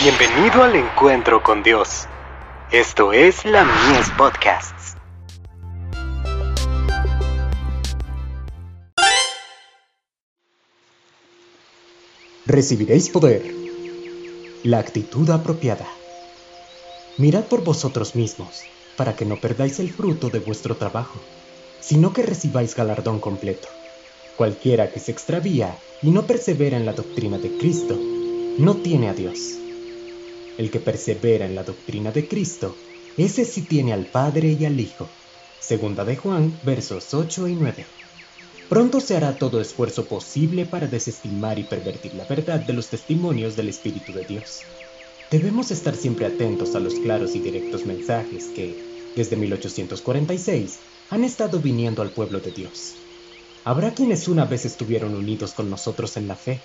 Bienvenido al encuentro con Dios. Esto es la Mies Podcasts. Recibiréis poder. La actitud apropiada. Mirad por vosotros mismos, para que no perdáis el fruto de vuestro trabajo, sino que recibáis galardón completo. Cualquiera que se extravía y no persevera en la doctrina de Cristo, no tiene a Dios. El que persevera en la doctrina de Cristo, ese sí tiene al Padre y al Hijo. Segunda de Juan, versos 8 y 9. Pronto se hará todo esfuerzo posible para desestimar y pervertir la verdad de los testimonios del Espíritu de Dios. Debemos estar siempre atentos a los claros y directos mensajes que, desde 1846, han estado viniendo al pueblo de Dios. Habrá quienes una vez estuvieron unidos con nosotros en la fe,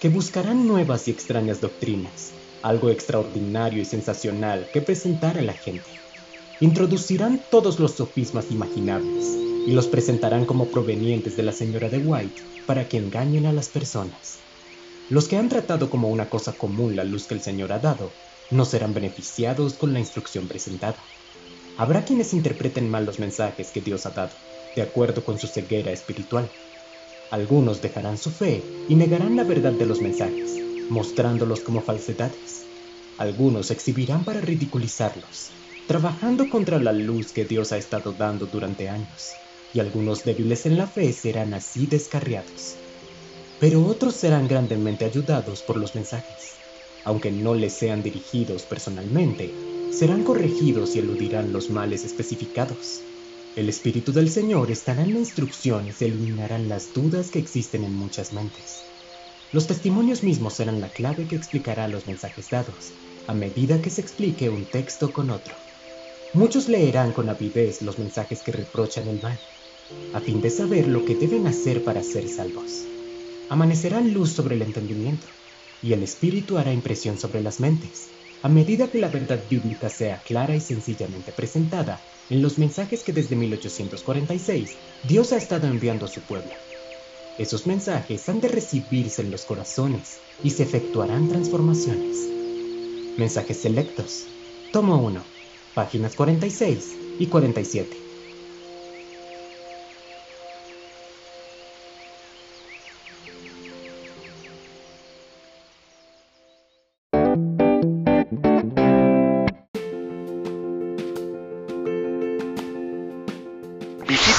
que buscarán nuevas y extrañas doctrinas, algo extraordinario y sensacional que presentar a la gente. Introducirán todos los sofismas imaginables y los presentarán como provenientes de la señora de White para que engañen a las personas. Los que han tratado como una cosa común la luz que el Señor ha dado, no serán beneficiados con la instrucción presentada. Habrá quienes interpreten mal los mensajes que Dios ha dado de acuerdo con su ceguera espiritual. Algunos dejarán su fe y negarán la verdad de los mensajes, mostrándolos como falsedades. Algunos exhibirán para ridiculizarlos, trabajando contra la luz que Dios ha estado dando durante años, y algunos débiles en la fe serán así descarriados. Pero otros serán grandemente ayudados por los mensajes, aunque no les sean dirigidos personalmente, serán corregidos y eludirán los males especificados. El Espíritu del Señor estará en la instrucción y se eliminarán las dudas que existen en muchas mentes. Los testimonios mismos serán la clave que explicará los mensajes dados, a medida que se explique un texto con otro. Muchos leerán con avidez los mensajes que reprochan el mal, a fin de saber lo que deben hacer para ser salvos. Amanecerá luz sobre el entendimiento, y el Espíritu hará impresión sobre las mentes, a medida que la verdad bíblica sea clara y sencillamente presentada en los mensajes que desde 1846 Dios ha estado enviando a su pueblo. Esos mensajes han de recibirse en los corazones y se efectuarán transformaciones. Mensajes selectos. Tomo 1. Páginas 46 y 47.